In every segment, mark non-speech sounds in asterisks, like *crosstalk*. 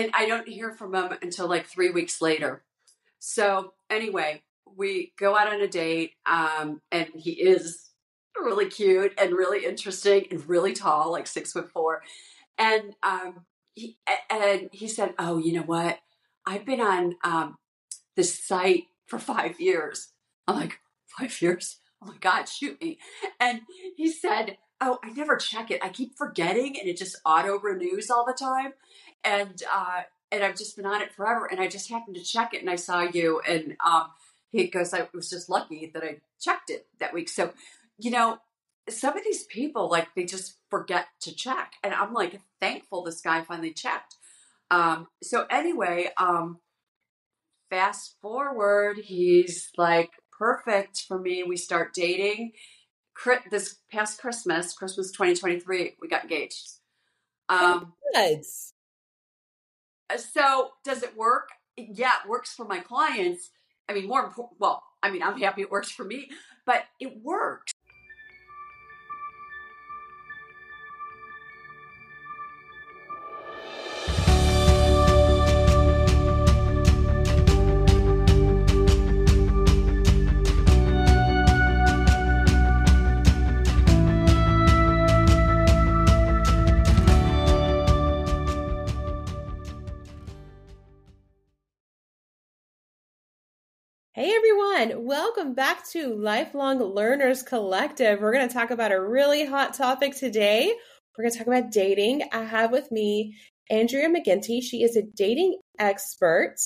and I don't hear from him until like three weeks later. So anyway, we go out on a date, um, and he is really cute and really interesting and really tall, like six foot four. And um, he and he said, "Oh, you know what? I've been on um, this site for five years." I'm like, five years? Oh my God, shoot me. And he said, Oh, I never check it. I keep forgetting and it just auto renews all the time. And uh, and I've just been on it forever. And I just happened to check it and I saw you. And um, he goes, I was just lucky that I checked it that week. So, you know, some of these people, like, they just forget to check. And I'm like, thankful this guy finally checked. Um, so, anyway, um, fast forward, he's like perfect for me. We start dating. This past Christmas, Christmas 2023, we got engaged. Um, Good. Uh, so, does it work? Yeah, it works for my clients. I mean, more important, well, I mean, I'm happy it works for me, but it works. Hey everyone, welcome back to Lifelong Learners Collective. We're going to talk about a really hot topic today. We're going to talk about dating. I have with me Andrea McGinty. She is a dating expert.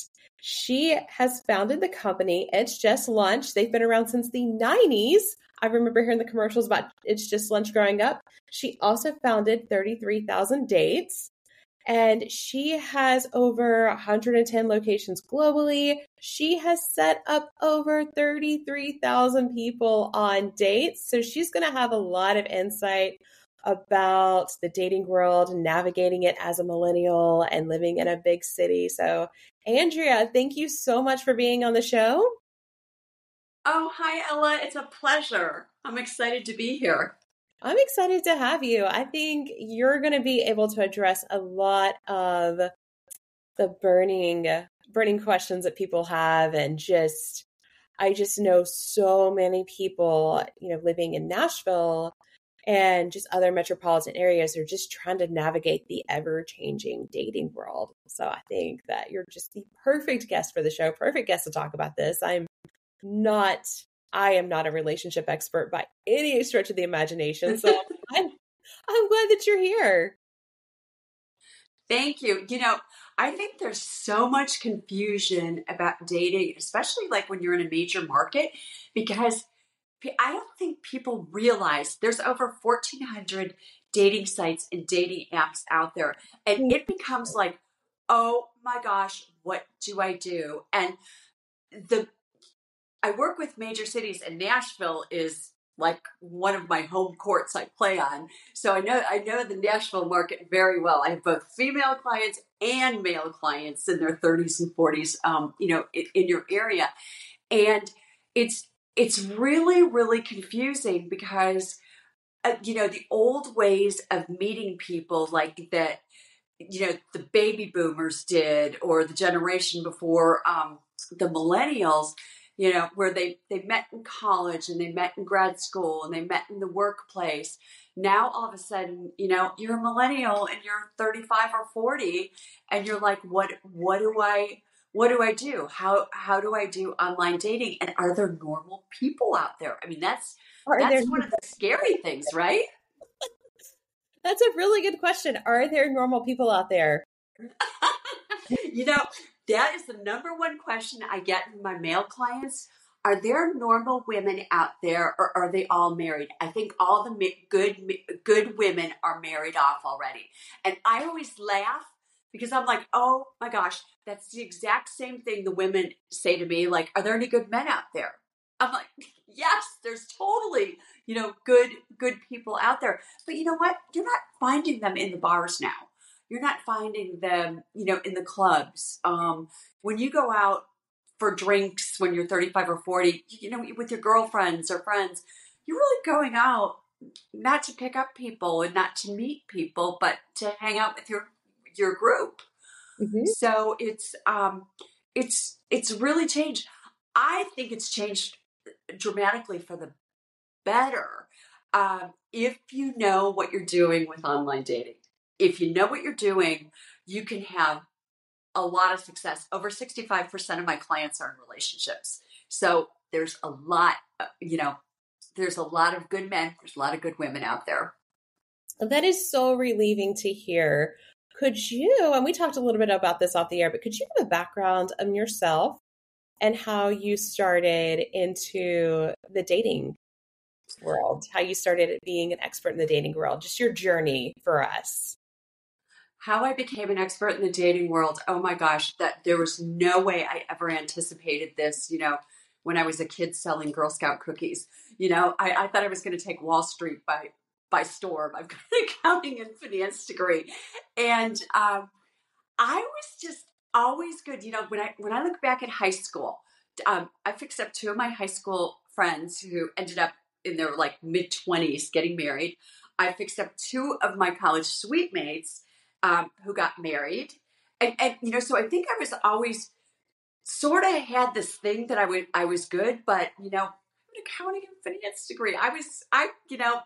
She has founded the company It's Just Lunch. They've been around since the 90s. I remember hearing the commercials about It's Just Lunch growing up. She also founded 33,000 Dates and she has over 110 locations globally. She has set up over 33,000 people on dates. So she's going to have a lot of insight about the dating world, navigating it as a millennial and living in a big city. So, Andrea, thank you so much for being on the show. Oh, hi, Ella. It's a pleasure. I'm excited to be here. I'm excited to have you. I think you're going to be able to address a lot of the burning burning questions that people have and just I just know so many people, you know, living in Nashville and just other metropolitan areas are just trying to navigate the ever-changing dating world. So I think that you're just the perfect guest for the show, perfect guest to talk about this. I'm not I am not a relationship expert by any stretch of the imagination. So *laughs* I'm, I'm glad that you're here. Thank you. You know, I think there's so much confusion about dating, especially like when you're in a major market, because I don't think people realize there's over 1,400 dating sites and dating apps out there. And mm. it becomes like, oh my gosh, what do I do? And the I work with major cities, and Nashville is like one of my home courts I play on. So I know I know the Nashville market very well. I have both female clients and male clients in their 30s and 40s, um, you know, in, in your area, and it's it's really really confusing because uh, you know the old ways of meeting people like that you know the baby boomers did or the generation before um, the millennials you know, where they, they met in college and they met in grad school and they met in the workplace. Now all of a sudden, you know, you're a millennial and you're 35 or 40 and you're like, what, what do I, what do I do? How, how do I do online dating? And are there normal people out there? I mean, that's, are that's one of the scary things, right? *laughs* That's a really good question. Are there normal people out there? *laughs* you know, that is the number one question I get from my male clients. Are there normal women out there or are they all married? I think all the good good women are married off already. And I always laugh because I'm like, "Oh my gosh, that's the exact same thing the women say to me like, are there any good men out there?" I'm like, "Yes, there's totally, you know, good good people out there." But you know what? You're not finding them in the bars now you're not finding them, you know, in the clubs. Um, when you go out for drinks when you're 35 or 40, you know, with your girlfriends or friends, you're really going out not to pick up people and not to meet people, but to hang out with your your group. Mm-hmm. So it's um, it's it's really changed. I think it's changed dramatically for the better um, if you know what you're doing with online dating. If you know what you're doing, you can have a lot of success. Over 65% of my clients are in relationships. So there's a lot, uh, you know, there's a lot of good men, there's a lot of good women out there. That is so relieving to hear. Could you, and we talked a little bit about this off the air, but could you give a background on yourself and how you started into the dating world, how you started being an expert in the dating world, just your journey for us? How I became an expert in the dating world. Oh my gosh, that there was no way I ever anticipated this. You know, when I was a kid selling Girl Scout cookies. You know, I, I thought I was going to take Wall Street by by storm. I've got an *laughs* accounting and finance degree, and um, I was just always good. You know, when I when I look back at high school, um, I fixed up two of my high school friends who ended up in their like mid twenties getting married. I fixed up two of my college suite mates um, who got married, and, and you know, so I think I was always sort of had this thing that I would I was good, but you know, an accounting and finance degree. I was I you know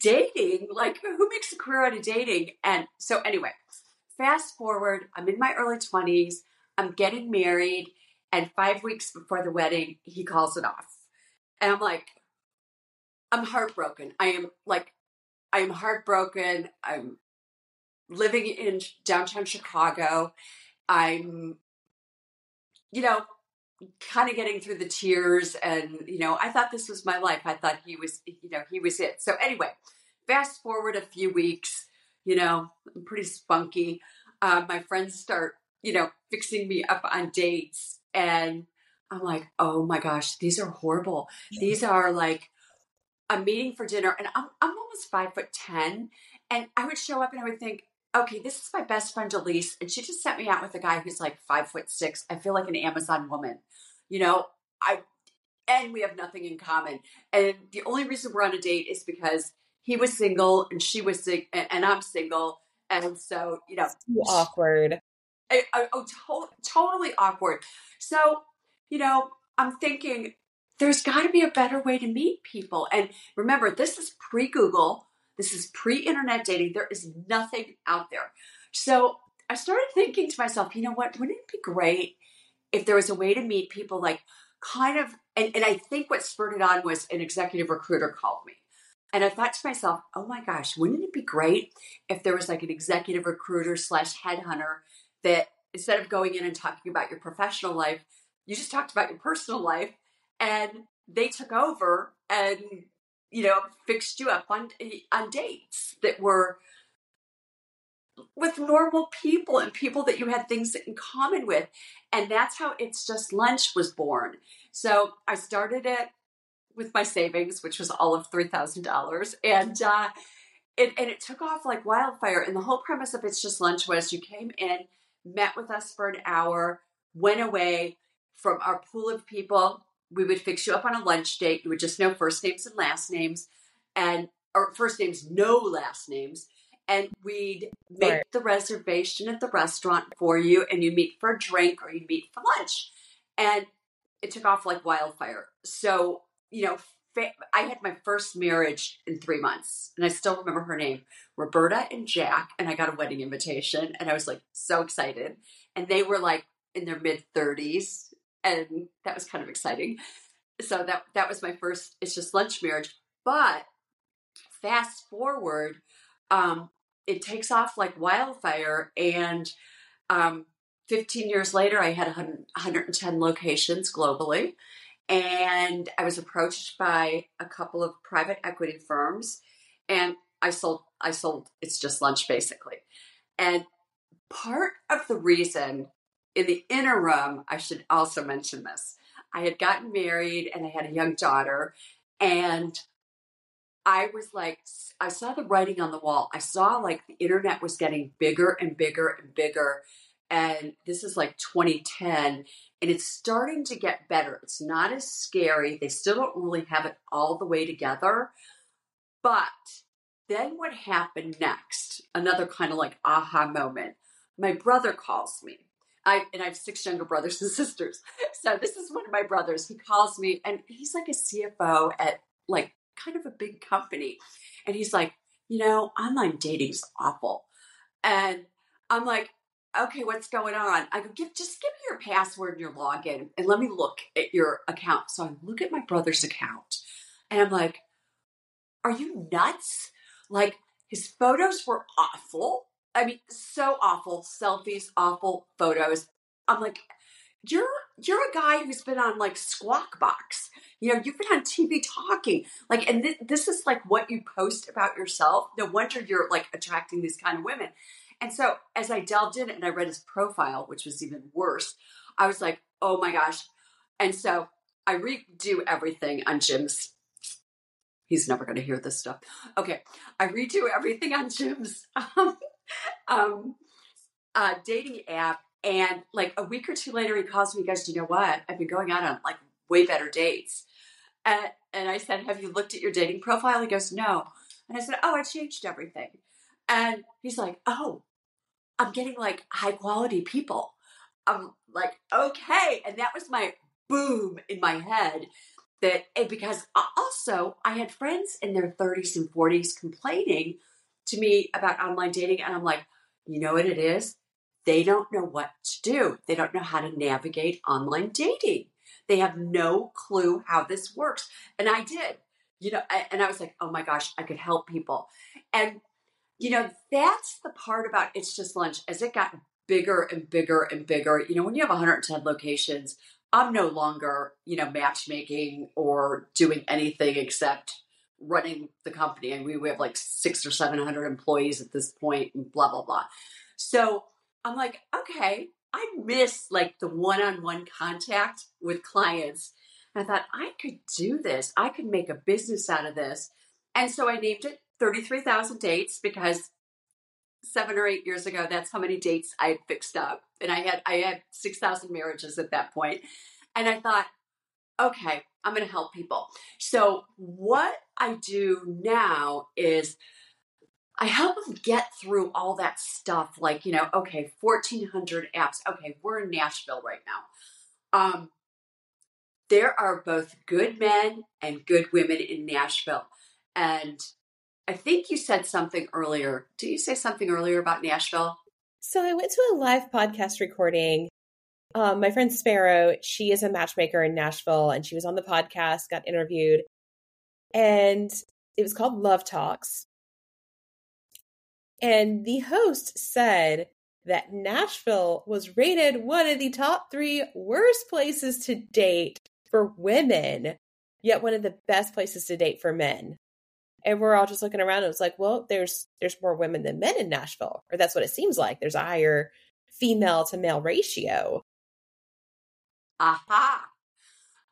dating like who makes a career out of dating? And so anyway, fast forward, I'm in my early twenties. I'm getting married, and five weeks before the wedding, he calls it off, and I'm like, I'm heartbroken. I am like, I am heartbroken. I'm living in downtown Chicago. I'm you know, kind of getting through the tears and you know i thought this was my life. I thought he was you know he was it. So anyway fast forward a few weeks you know i'm pretty spunky uh, my friends start you know fixing me up on dates and i'm like oh my gosh these are horrible. These are like a meeting for dinner. And i'm, I'm almost five foot ten and i would show up and i would think okay, this is my best friend Elise, and she just sent me out with a guy who's like five foot six. I feel like an Amazon woman. You know, I and we have nothing in common. And the only reason we're on a date is because he was single and she was sick and, and I'm single. And so, you know, awkward. I, I, oh, to- totally awkward. So, you know, I'm thinking there's got to be a better way to meet people. And remember, this is pre Google. This is pre internet dating. There is nothing out there. So I started thinking to myself, you know what? Wouldn't it be great if there was a way to meet people like kind of, and, and I think what spurred it on was an executive recruiter called me. And I thought to myself, oh my gosh, wouldn't it be great if there was like an executive recruiter slash headhunter that instead of going in and talking about your professional life, you just talked about your personal life and they took over and you know, fixed you up on on dates that were with normal people and people that you had things in common with. And that's how It's Just Lunch was born. So I started it with my savings, which was all of $3,000. And, uh, it, and it took off like wildfire. And the whole premise of It's Just Lunch was you came in, met with us for an hour, went away from our pool of people we would fix you up on a lunch date. You would just know first names and last names, and or first names, no last names, and we'd make right. the reservation at the restaurant for you, and you meet for a drink or you meet for lunch, and it took off like wildfire. So you know, I had my first marriage in three months, and I still remember her name, Roberta and Jack, and I got a wedding invitation, and I was like so excited, and they were like in their mid thirties and that was kind of exciting. So that that was my first. It's just lunch marriage, but fast forward, um, it takes off like wildfire, and um, 15 years later, I had 100, 110 locations globally, and I was approached by a couple of private equity firms, and I sold. I sold. It's just lunch basically, and part of the reason in the interim, I should also mention this. I had gotten married and I had a young daughter, and I was like, I saw the writing on the wall. I saw like the internet was getting bigger and bigger and bigger. And this is like 2010, and it's starting to get better. It's not as scary. They still don't really have it all the way together. But then what happened next? Another kind of like aha moment my brother calls me. I and I have six younger brothers and *laughs* sisters. So this is one of my brothers. He calls me and he's like a CFO at like kind of a big company. And he's like, you know, online dating's awful. And I'm like, okay, what's going on? I go, give, just give me your password and your login and let me look at your account. So I look at my brother's account and I'm like, are you nuts? Like, his photos were awful. I mean, so awful. Selfies, awful photos. I'm like, you're you're a guy who's been on like Squawk Box. You know, you've been on TV talking. Like, and th- this is like what you post about yourself. No wonder you're like attracting these kind of women. And so as I delved in and I read his profile, which was even worse, I was like, oh my gosh. And so I redo everything on Jim's. He's never going to hear this stuff. Okay. I redo everything on Jim's *laughs* um, *laughs* um, uh, dating app. And like a week or two later, he calls me, he goes, Do you know what? I've been going out on like way better dates. And, and I said, Have you looked at your dating profile? He goes, No. And I said, Oh, I changed everything. And he's like, Oh, I'm getting like high quality people. I'm like, okay. And that was my boom in my head that eh, because also I had friends in their 30s and 40s complaining to me about online dating. And I'm like, you know what it is? They don't know what to do. They don't know how to navigate online dating. They have no clue how this works. And I did, you know, and I was like, oh my gosh, I could help people. And you know, that's the part about It's Just Lunch. As it got bigger and bigger and bigger, you know, when you have 110 locations, I'm no longer, you know, matchmaking or doing anything except running the company. And we, we have like six or 700 employees at this point and blah, blah, blah. So I'm like, okay, I miss like the one on one contact with clients. And I thought, I could do this. I could make a business out of this. And so I named it 33,000 dates because seven or eight years ago, that's how many dates I had fixed up. And I had, I had 6,000 marriages at that point. And I thought, okay, I'm going to help people. So what I do now is I help them get through all that stuff. Like, you know, okay, 1400 apps. Okay, we're in Nashville right now. Um, there are both good men and good women in Nashville. And I think you said something earlier. Did you say something earlier about Nashville? So I went to a live podcast recording. Um, my friend Sparrow, she is a matchmaker in Nashville, and she was on the podcast, got interviewed, and it was called Love Talks. And the host said that Nashville was rated one of the top three worst places to date for women, yet one of the best places to date for men. And we're all just looking around and it's like well there's there's more women than men in nashville or that's what it seems like. There's a higher female to male ratio aha.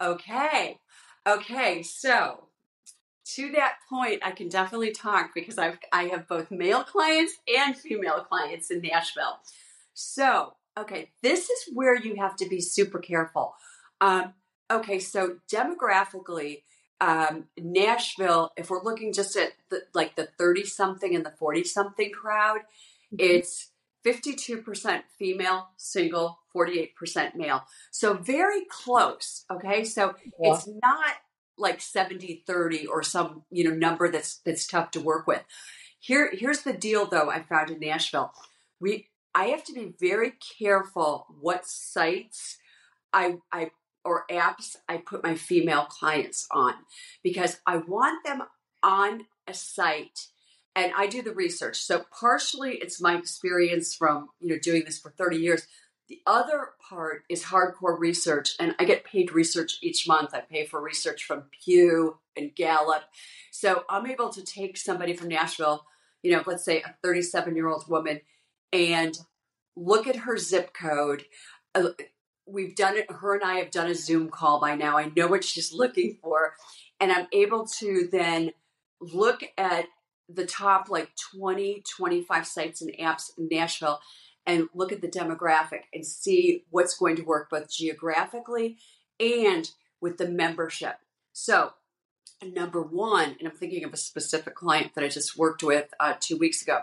Okay. Okay so to that point i can definitely talk because i've i have both male clients and female clients in nashville. So okay this is where you have to be super careful. Um, okay so demographically um, Nashville, if we're looking just at the, like the 30 something and the 40 something crowd, mm-hmm. it's 52% female, single, 48% male. So very close. Okay. So yeah. it's not like 70 30 or some, you know, number that's that's tough to work with. Here here's the deal though I found in Nashville. We I have to be very careful what sites I I or apps I put my female clients on because I want them on a site and I do the research. So partially it's my experience from, you know, doing this for 30 years. The other part is hardcore research and I get paid research each month. I pay for research from Pew and Gallup. So I'm able to take somebody from Nashville, you know, let's say a 37 year old woman and look at her zip code, uh, we've done it her and i have done a zoom call by now i know what she's *laughs* looking for and i'm able to then look at the top like 20 25 sites and apps in nashville and look at the demographic and see what's going to work both geographically and with the membership so number one and i'm thinking of a specific client that i just worked with uh, two weeks ago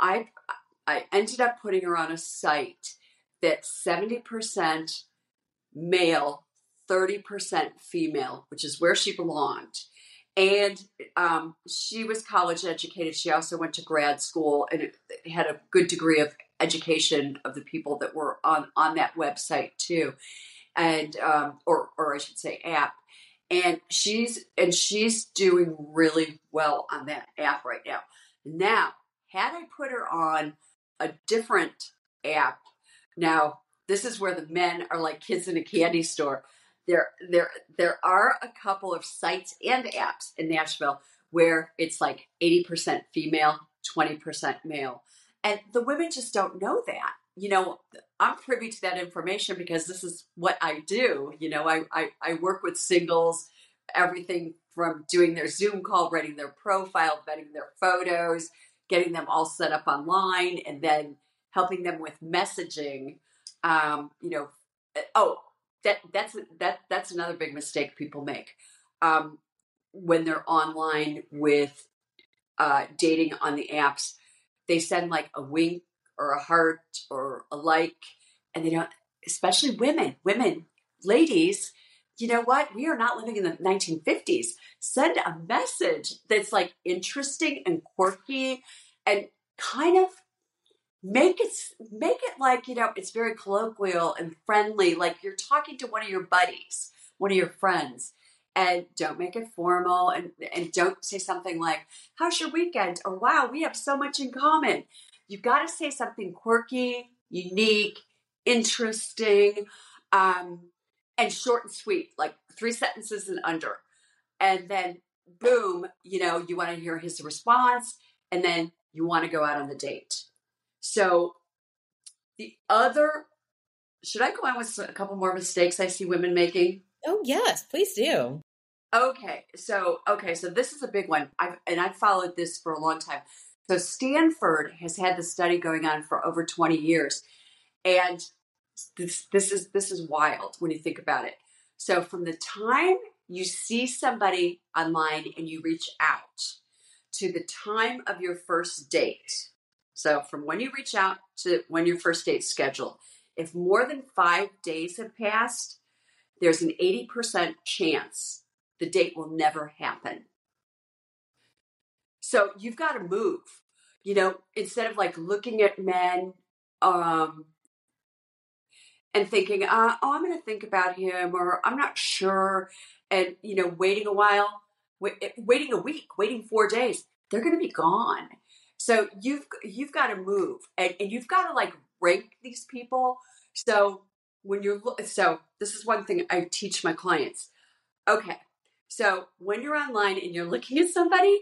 i I ended up putting her on a site that 70% male, 30% female, which is where she belonged. And um, she was college educated. She also went to grad school and had a good degree of education of the people that were on, on that website too, and um, or or I should say app. And she's and she's doing really well on that app right now. Now, had I put her on a different app, now this is where the men are like kids in a candy store there there there are a couple of sites and apps in Nashville where it's like 80% female, 20% male. And the women just don't know that. You know, I'm privy to that information because this is what I do. You know, I, I, I work with singles, everything from doing their Zoom call, writing their profile, vetting their photos, getting them all set up online, and then helping them with messaging. Um, you know, oh, that that's that that's another big mistake people make um, when they're online with uh, dating on the apps. They send like a wink or a heart or a like, and they don't. Especially women, women, ladies. You know what? We are not living in the 1950s. Send a message that's like interesting and quirky and kind of make it make it like you know it's very colloquial and friendly like you're talking to one of your buddies one of your friends and don't make it formal and and don't say something like how's your weekend? or wow we have so much in common. You've got to say something quirky unique interesting um, and short and sweet like three sentences and under. And then boom you know you want to hear his response and then you want to go out on the date so the other, should I go on with a couple more mistakes I see women making? Oh yes, please do. Okay, so okay, so this is a big one. I've and I've followed this for a long time. So Stanford has had the study going on for over 20 years. And this this is this is wild when you think about it. So from the time you see somebody online and you reach out to the time of your first date, so from when you reach out to when your first date's scheduled, if more than five days have passed, there's an 80% chance the date will never happen. So you've got to move. You know, instead of like looking at men um, and thinking, uh, oh, I'm going to think about him or I'm not sure, and, you know, waiting a while, wait, waiting a week, waiting four days, they're going to be gone. So you've you've got to move and, and you've got to like rank these people. So when you're so this is one thing I teach my clients. Okay. So when you're online and you're looking at somebody,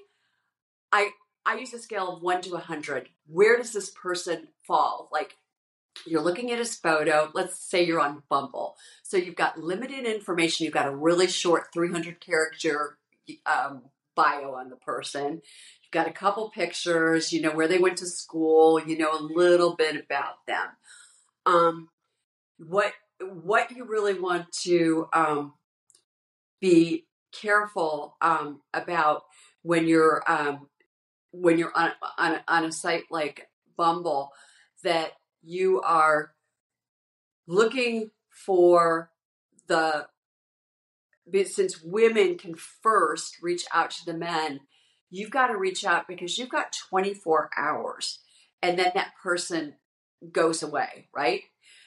I I use a scale of 1 to a 100. Where does this person fall? Like you're looking at his photo. Let's say you're on Bumble. So you've got limited information. You've got a really short 300 character um, bio on the person got a couple pictures, you know, where they went to school, you know, a little bit about them. Um, what what you really want to um, be careful um, about when you're um, when you're on, on on a site like Bumble that you are looking for the since women can first reach out to the men you've got to reach out because you've got 24 hours and then that person goes away, right?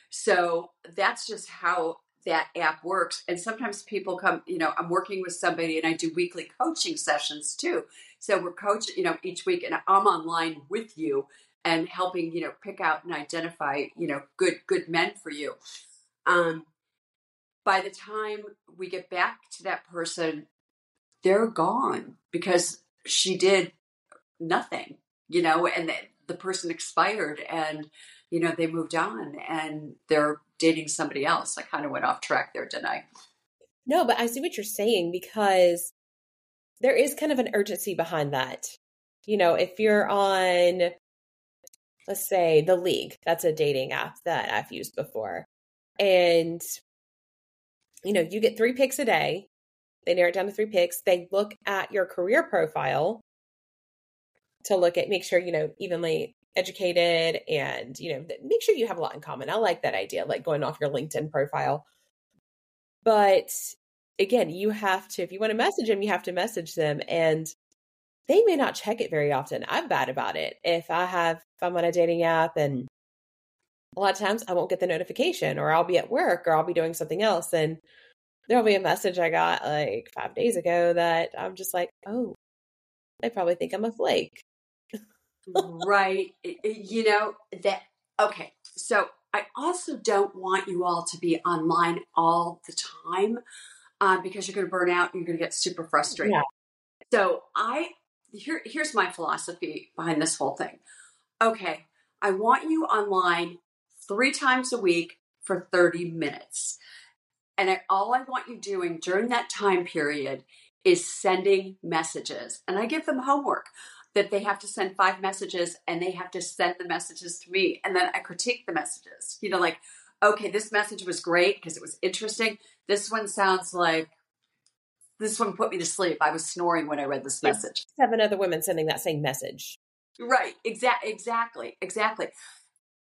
So that's just how that app works. And sometimes people come, you know, I'm working with somebody and I do weekly coaching sessions too. So we're coaching, you know, each week and I'm online with you and helping, you know, pick out and identify, you know, good good men for you. Um by the time we get back to that person, they're gone because she did nothing, you know, and the, the person expired and, you know, they moved on and they're dating somebody else. I kind of went off track there, didn't I? No, but I see what you're saying because there is kind of an urgency behind that. You know, if you're on, let's say, The League, that's a dating app that I've used before. And, you know, you get three picks a day they narrow it down to three picks. They look at your career profile to look at, make sure, you know, evenly educated and you know make sure you have a lot in common. I like that idea like going off your linkedin profile. But again you have to if you want to message them you have to message them and they may not check it very often. I'm bad about it. If i have if i'm on a dating app and a lot of times i won't get the notification or i'll be at work or i'll be doing something else and there'll be a message i got like five days ago that i'm just like oh they probably think i'm a flake right. You know, that, okay. So I also don't want you all to be online all the time uh, because you're going to burn out and you're going to get super frustrated. Yeah. So I, here, here's my philosophy behind this whole thing. Okay. I want you online three times a week for 30 minutes. And I, all I want you doing during that time period is sending messages. And I give them homework that they have to send five messages and they have to send the messages to me and then I critique the messages. You know, like, okay, this message was great because it was interesting. This one sounds like this one put me to sleep. I was snoring when I read this message. Seven other women sending that same message. Right. Exactly. Exactly. Exactly.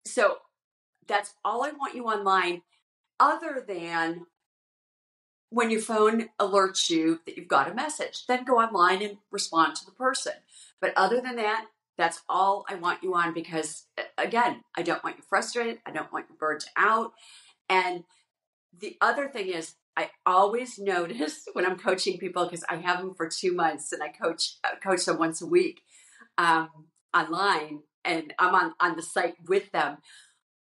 So that's all I want you online, other than when your phone alerts you that you've got a message, then go online and respond to the person. But other than that, that's all I want you on because, again, I don't want you frustrated. I don't want you burnt out. And the other thing is, I always *laughs* notice when I'm coaching people because I have them for two months and I coach uh, coach them once a week um, online, and I'm on on the site with them.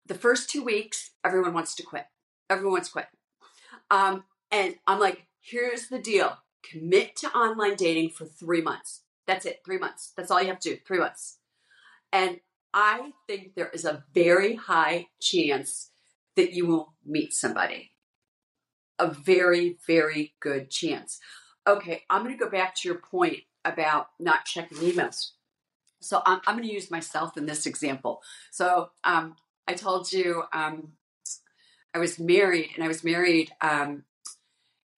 The first two weeks, everyone wants to quit. Everyone wants to quit. Um, and I'm like, here's the deal: commit to online dating for three months. That's it, three months. That's all you have to do, three months. And I think there is a very high chance that you will meet somebody. A very, very good chance. Okay, I'm going to go back to your point about not checking emails. So I'm, I'm going to use myself in this example. So um, I told you um, I was married, and I was married, um,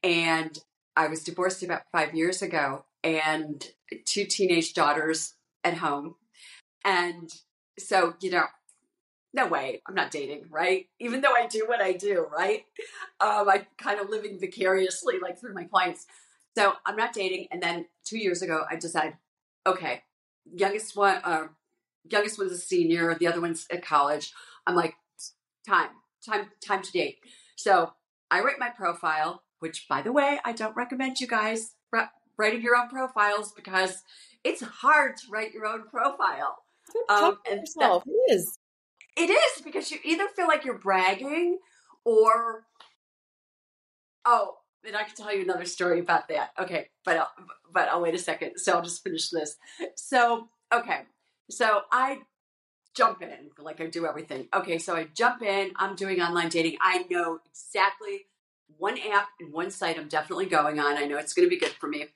and I was divorced about five years ago, and two teenage daughters at home. And so, you know, no way, I'm not dating, right? Even though I do what I do, right? Um, I kind of living vicariously like through my clients. So I'm not dating. And then two years ago, I decided, okay, youngest one, uh, youngest one's a senior, the other one's at college. I'm like, time, time, time to date. So I write my profile, which by the way, I don't recommend you guys writing your own profiles because it's hard to write your own profile. Um, and yourself. That, it is. It is because you either feel like you're bragging or oh, and I can tell you another story about that. Okay, but I'll, but I'll wait a second. So I'll just finish this. So okay, so I jump in like I do everything. Okay, so I jump in. I'm doing online dating. I know exactly one app and one site I'm definitely going on. I know it's going to be good for me.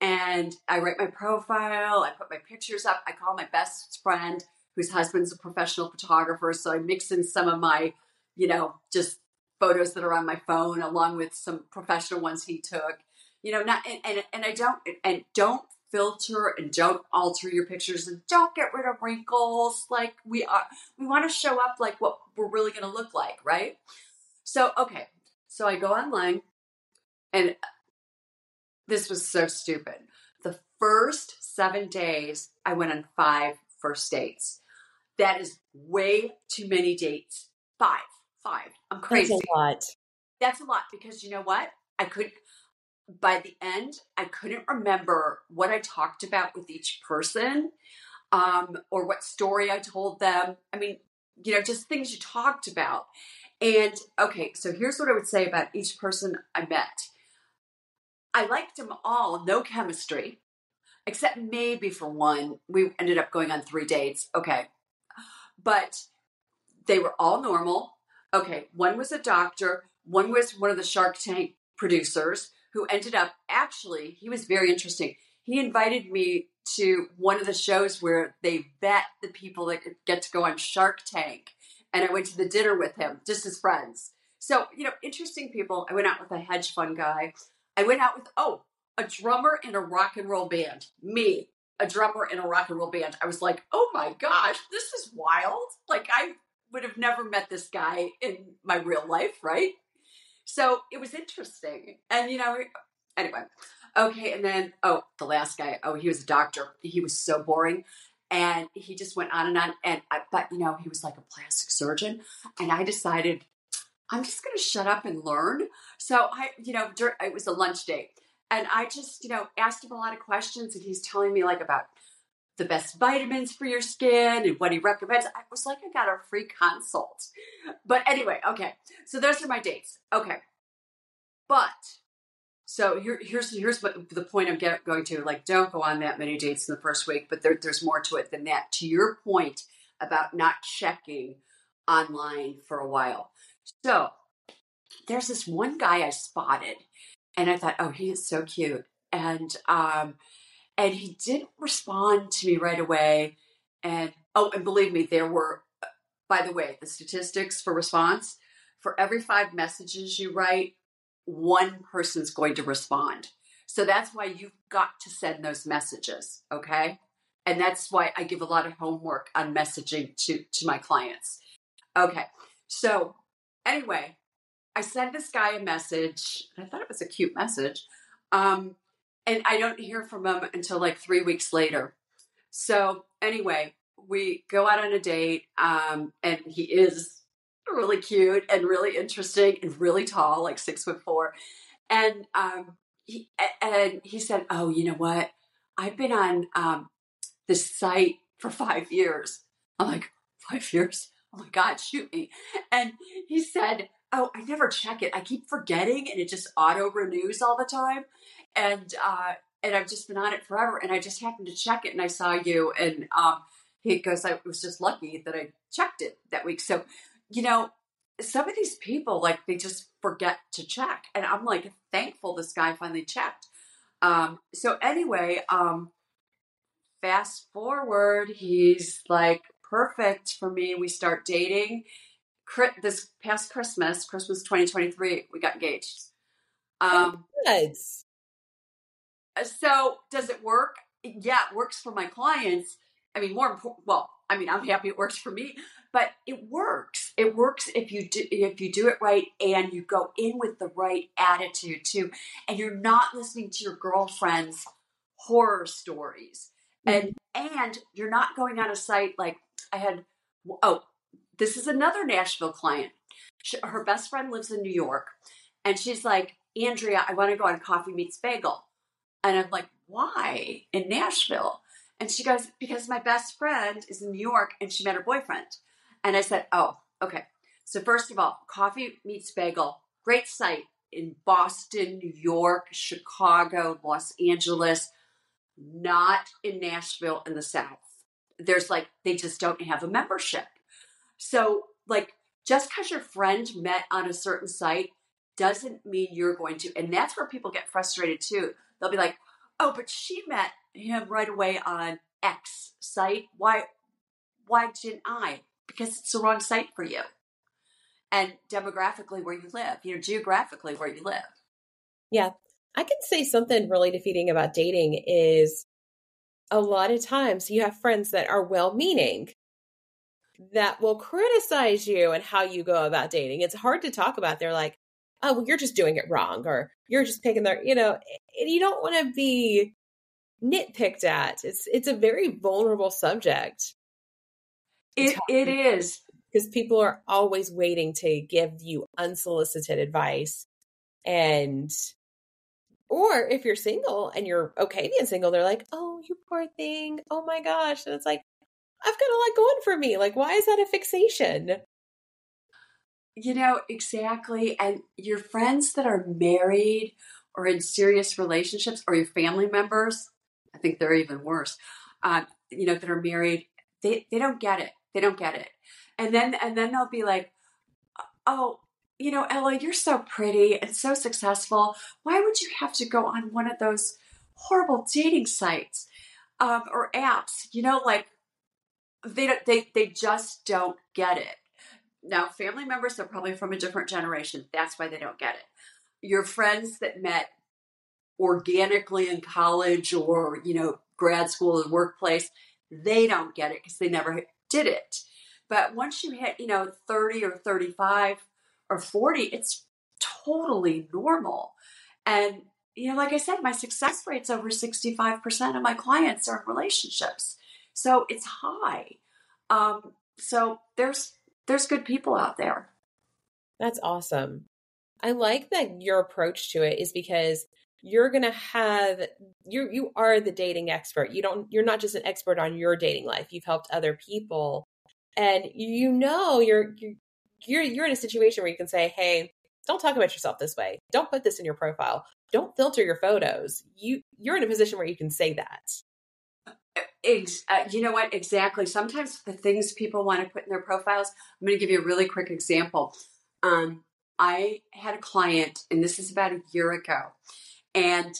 And I write my profile, I put my pictures up, I call my best friend whose husband's a professional photographer. So I mix in some of my, you know, just photos that are on my phone along with some professional ones he took. You know, not and, and, and I don't and don't filter and don't alter your pictures and don't get rid of wrinkles. Like we are we want to show up like what we're really gonna look like, right? So okay, so I go online and this was so stupid. The first seven days, I went on five first dates. That is way too many dates. Five. Five. I'm crazy. That's a lot. That's a lot because you know what? I could by the end, I couldn't remember what I talked about with each person um, or what story I told them. I mean, you know, just things you talked about. And okay, so here's what I would say about each person I met. I liked them all, no chemistry, except maybe for one. We ended up going on three dates. Okay. But they were all normal. Okay. One was a doctor, one was one of the Shark Tank producers who ended up actually, he was very interesting. He invited me to one of the shows where they vet the people that get to go on Shark Tank and I went to the dinner with him just as friends. So, you know, interesting people. I went out with a hedge fund guy. I went out with, oh, a drummer in a rock and roll band. Me, a drummer in a rock and roll band. I was like, oh my gosh, this is wild. Like I would have never met this guy in my real life, right? So it was interesting. And you know, anyway. Okay, and then oh, the last guy, oh, he was a doctor. He was so boring. And he just went on and on. And I, but you know, he was like a plastic surgeon. And I decided I'm just going to shut up and learn. So I, you know, it was a lunch date, and I just, you know, asked him a lot of questions, and he's telling me like about the best vitamins for your skin and what he recommends. I was like, I got a free consult. But anyway, okay. So those are my dates. Okay. But so here, here's here's what the point I'm get, going to. Like, don't go on that many dates in the first week, but there, there's more to it than that. To your point about not checking online for a while. So there's this one guy I spotted, and I thought, oh, he is so cute, and um, and he didn't respond to me right away. And oh, and believe me, there were, by the way, the statistics for response for every five messages you write, one person's going to respond. So that's why you've got to send those messages, okay? And that's why I give a lot of homework on messaging to to my clients. Okay. So, anyway, I sent this guy a message. I thought it was a cute message. Um, and I don't hear from him until like three weeks later. So anyway, we go out on a date, um, and he is really cute and really interesting and really tall, like six foot four. And um, he and he said, "Oh, you know what? I've been on um, this site for five years." I'm like, five years? Oh my God, shoot me. And he said, Oh, I never check it. I keep forgetting and it just auto renews all the time and uh, and I've just been on it forever. And I just happened to check it, and I saw you, and um, he goes, I was just lucky that I checked it that week. So, you know, some of these people like they just forget to check, and I'm like thankful this guy finally checked. Um, so anyway, um, fast forward, he's like perfect for me. We start dating. This past Christmas, Christmas 2023, we got engaged. Um, Good. Uh, so does it work? Yeah, it works for my clients. I mean, more important. Well, I mean, I'm happy it works for me, but it works. It works if you do if you do it right and you go in with the right attitude too, and you're not listening to your girlfriend's horror stories, mm-hmm. and and you're not going on a site like I had. Oh, this is another Nashville client. She, her best friend lives in New York, and she's like, Andrea, I want to go on Coffee Meets Bagel. And I'm like, why in Nashville? And she goes, because my best friend is in New York and she met her boyfriend. And I said, oh, okay. So, first of all, Coffee Meets Bagel, great site in Boston, New York, Chicago, Los Angeles, not in Nashville in the South. There's like, they just don't have a membership. So, like, just because your friend met on a certain site doesn't mean you're going to. And that's where people get frustrated too they'll be like, "Oh, but she met him right away on X site. Why why didn't I? Because it's the wrong site for you." And demographically where you live, you know, geographically where you live. Yeah. I can say something really defeating about dating is a lot of times you have friends that are well meaning that will criticize you and how you go about dating. It's hard to talk about. They're like, oh, well, you're just doing it wrong, or you're just picking their, you know, and you don't want to be nitpicked at. It's it's a very vulnerable subject. It it is because people are always waiting to give you unsolicited advice, and or if you're single and you're okay being single, they're like, "Oh, you poor thing. Oh my gosh," and it's like, I've got a lot going for me. Like, why is that a fixation? You know, exactly. And your friends that are married or in serious relationships or your family members, think they're even worse, uh, you know, that are married, they, they don't get it. They don't get it. And then, and then they'll be like, oh, you know, Ella, you're so pretty and so successful. Why would you have to go on one of those horrible dating sites um, or apps? You know, like they don't, they they just don't get it. Now, family members are probably from a different generation. That's why they don't get it. Your friends that met organically in college or, you know, grad school or workplace, they don't get it because they never did it. But once you hit, you know, 30 or 35 or 40, it's totally normal. And, you know, like I said, my success rate's over 65% of my clients are in relationships. So it's high. Um, so there's there's good people out there. That's awesome. I like that your approach to it is because you're going to have you you are the dating expert. You don't you're not just an expert on your dating life. You've helped other people and you know you're you're you're, in a situation where you can say, "Hey, don't talk about yourself this way. Don't put this in your profile. Don't filter your photos." You you're in a position where you can say that. Uh, you know what? Exactly. Sometimes the things people want to put in their profiles. I'm going to give you a really quick example. Um, I had a client, and this is about a year ago, and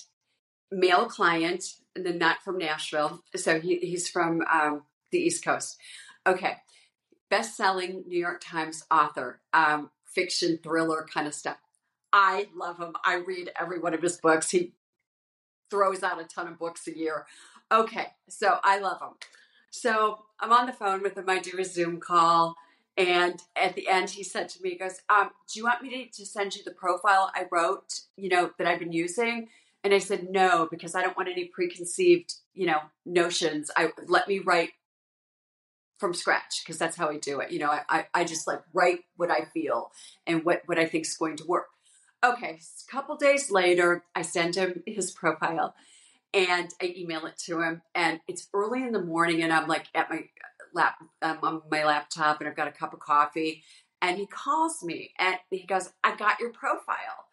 male client, and then not from Nashville. So he, he's from um, the East Coast. Okay. Best selling New York Times author, um, fiction, thriller kind of stuff. I love him. I read every one of his books. He throws out a ton of books a year. Okay. So I love him. So I'm on the phone with him. I do a Zoom call. And at the end, he said to me, he goes, um, Do you want me to, to send you the profile I wrote, you know, that I've been using? And I said, No, because I don't want any preconceived, you know, notions. I let me write from scratch because that's how I do it. You know, I, I, I just like write what I feel and what, what I think is going to work. Okay, a couple days later, I send him his profile and I email it to him. And it's early in the morning, and I'm like at my lap um, on my laptop and I've got a cup of coffee. And he calls me and he goes, I got your profile.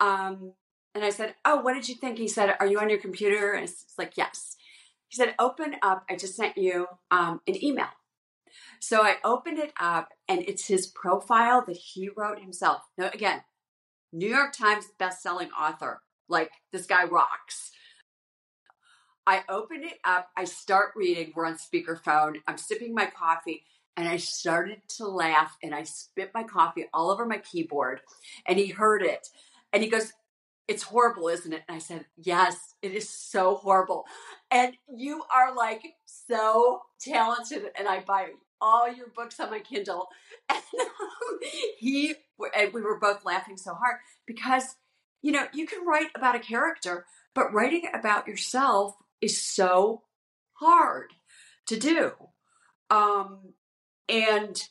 Um, and I said, Oh, what did you think? He said, Are you on your computer? And it's like, Yes. He said, Open up. I just sent you um, an email. So I opened it up and it's his profile that he wrote himself. Now, again, New York Times best-selling author. Like this guy rocks. I open it up. I start reading. We're on speakerphone. I'm sipping my coffee and I started to laugh and I spit my coffee all over my keyboard and he heard it and he goes, It's horrible, isn't it? And I said, Yes, it is so horrible. And you are like so talented and I buy all your books on my Kindle. *laughs* And um, he, and we were both laughing so hard because, you know, you can write about a character, but writing about yourself is so hard to do. Um, and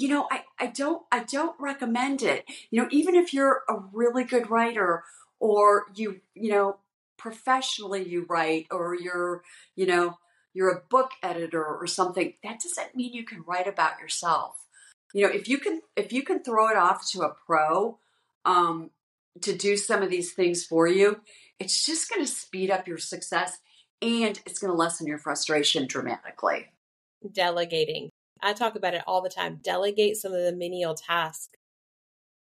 you know, I, I don't I don't recommend it. You know, even if you're a really good writer or you, you know, professionally you write or you're, you know, you're a book editor or something, that doesn't mean you can write about yourself. You know, if you can if you can throw it off to a pro um to do some of these things for you, it's just going to speed up your success and it's going to lessen your frustration dramatically. Delegating. I talk about it all the time. Delegate some of the menial tasks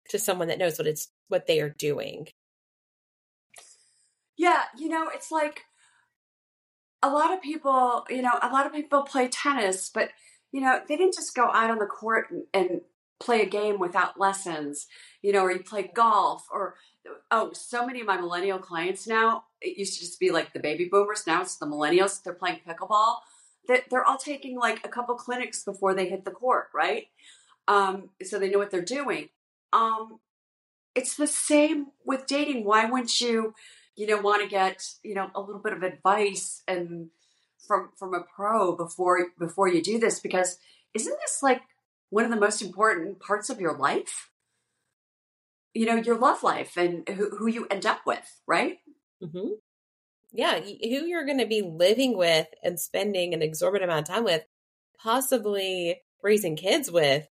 to someone that knows what it's what they are doing. Yeah, you know, it's like a lot of people, you know, a lot of people play tennis, but you know, they didn't just go out on the court and, and play a game without lessons, you know, or you play golf or oh, so many of my millennial clients now, it used to just be like the baby boomers. Now it's the millennials. They're playing pickleball. They're all taking like a couple clinics before they hit the court, right? Um, so they know what they're doing. Um, it's the same with dating. Why wouldn't you, you know, want to get, you know, a little bit of advice and from from a pro before before you do this? Because isn't this like one of the most important parts of your life? You know your love life and who, who you end up with right mm-hmm. yeah who you're going to be living with and spending an exorbitant amount of time with possibly raising kids with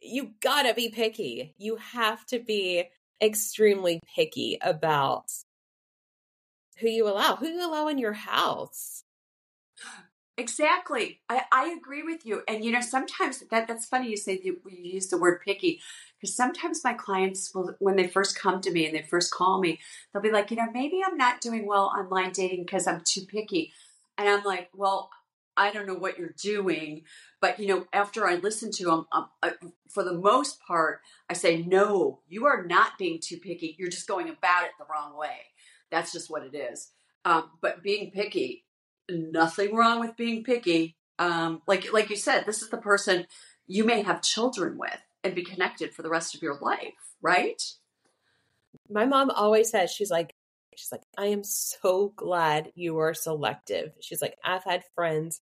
you gotta be picky you have to be extremely picky about who you allow who you allow in your house Exactly. I, I agree with you. And you know, sometimes that that's funny you say you, you use the word picky because sometimes my clients will when they first come to me and they first call me, they'll be like, you know, maybe I'm not doing well online dating because I'm too picky. And I'm like, well, I don't know what you're doing, but you know, after I listen to them, um, uh, for the most part, I say, no, you are not being too picky. You're just going about it the wrong way. That's just what it is. Um, but being picky, nothing wrong with being picky. Um, like like you said, this is the person you may have children with and be connected for the rest of your life, right? My mom always says she's like she's like I am so glad you are selective. She's like I've had friends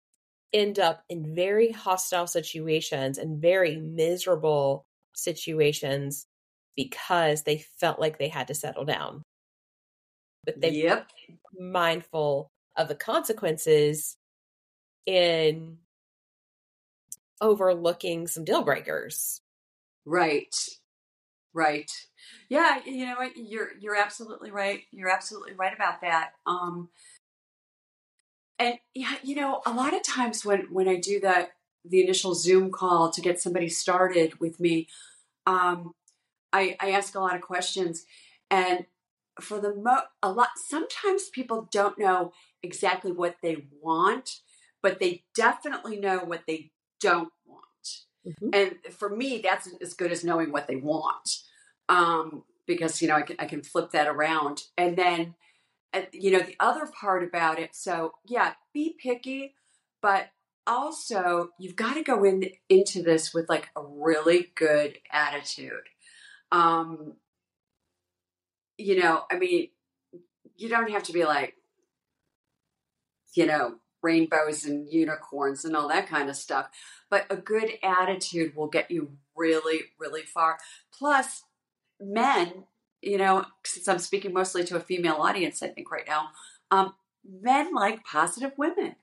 end up in very hostile situations and very miserable situations because they felt like they had to settle down. But they yep. mindful of the consequences in overlooking some deal breakers. Right. Right. Yeah, you know what? You're you're absolutely right. You're absolutely right about that. Um and yeah, you know, a lot of times when when I do that the initial Zoom call to get somebody started with me, um I, I ask a lot of questions and for the mo a lot sometimes people don't know exactly what they want but they definitely know what they don't mm-hmm. and for me that's as good as knowing what they want um, because you know I can, I can flip that around and then uh, you know the other part about it so yeah be picky but also you've got to go in into this with like a really good attitude um, you know, I mean, you don't have to be like, you know, rainbows and unicorns and all that kind of stuff. But a good attitude will get you really, really far. Plus, men, you know, since I'm speaking mostly to a female audience, I think right now, um, men like positive women.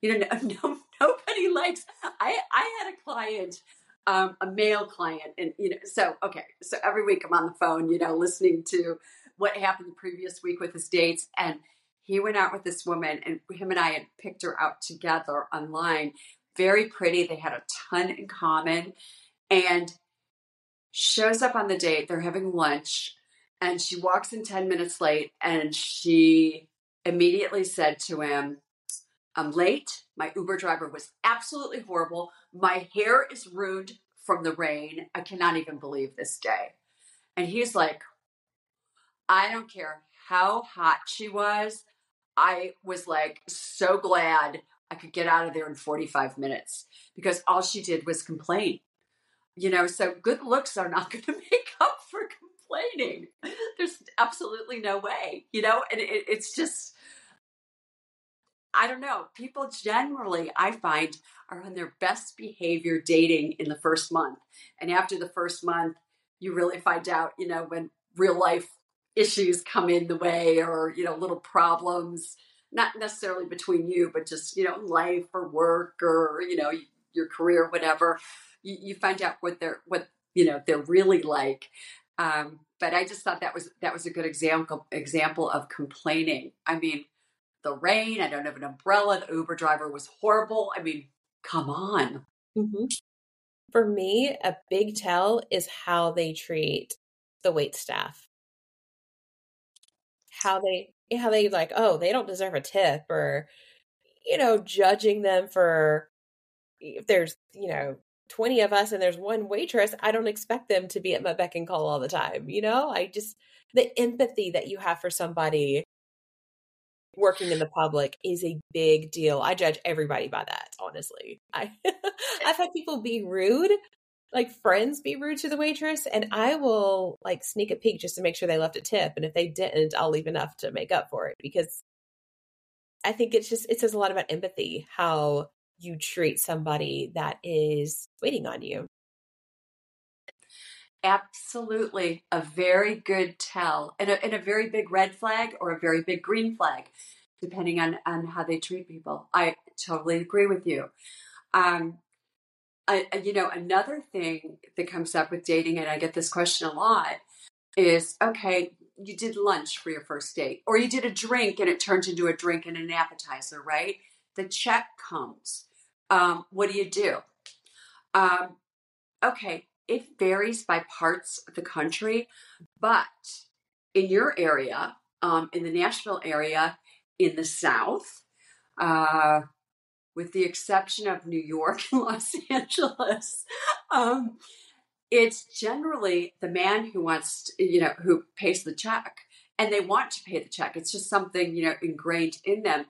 You know, no, *laughs* no, nobody likes. I I had a client um, a male client, and you know, so okay, so every week I'm on the phone, you know, listening to what happened the previous week with his dates, and he went out with this woman, and him and I had picked her out together online. Very pretty. They had a ton in common, and shows up on the date. They're having lunch, and she walks in ten minutes late, and she immediately said to him, I'm late. My Uber driver was absolutely horrible. My hair is ruined from the rain. I cannot even believe this day. And he's like, I don't care how hot she was. I was like so glad I could get out of there in 45 minutes because all she did was complain. You know, so good looks are not *laughs* going to make up for complaining. There's absolutely no way, you know, and it, it's just, I don't know. People generally, I find, are on their best behavior dating in the first month. And after the first month, you really find out, you know, when real life issues come in the way or, you know, little problems, not necessarily between you, but just, you know, life or work or, you know, your career, whatever. You, you find out what they're, what, you know, they're really like. Um, but I just thought that was that was a good example example of complaining. I mean, the rain. I don't have an umbrella. The Uber driver was horrible. I mean, come on. Mm-hmm. For me, a big tell is how they treat the wait staff. How they how they like, oh, they don't deserve a tip or you know, judging them for if there's, you know, 20 of us and there's one waitress, I don't expect them to be at my beck and call all the time, you know? I just the empathy that you have for somebody working in the public is a big deal. I judge everybody by that, honestly. I *laughs* I've had people be rude, like friends be rude to the waitress, and I will like sneak a peek just to make sure they left a tip. And if they didn't, I'll leave enough to make up for it because I think it's just it says a lot about empathy how you treat somebody that is waiting on you. Absolutely. A very good tell and a, and a very big red flag or a very big green flag, depending on, on how they treat people. I totally agree with you. Um, I, you know, another thing that comes up with dating, and I get this question a lot, is okay, you did lunch for your first date, or you did a drink and it turned into a drink and an appetizer, right? The check comes. Um, what do you do? Um, okay, it varies by parts of the country, but in your area, um, in the Nashville area, in the South, uh, with the exception of New York *laughs* and Los Angeles, um, it's generally the man who wants, to, you know, who pays the check. and they want to pay the check. It's just something, you know, ingrained in them.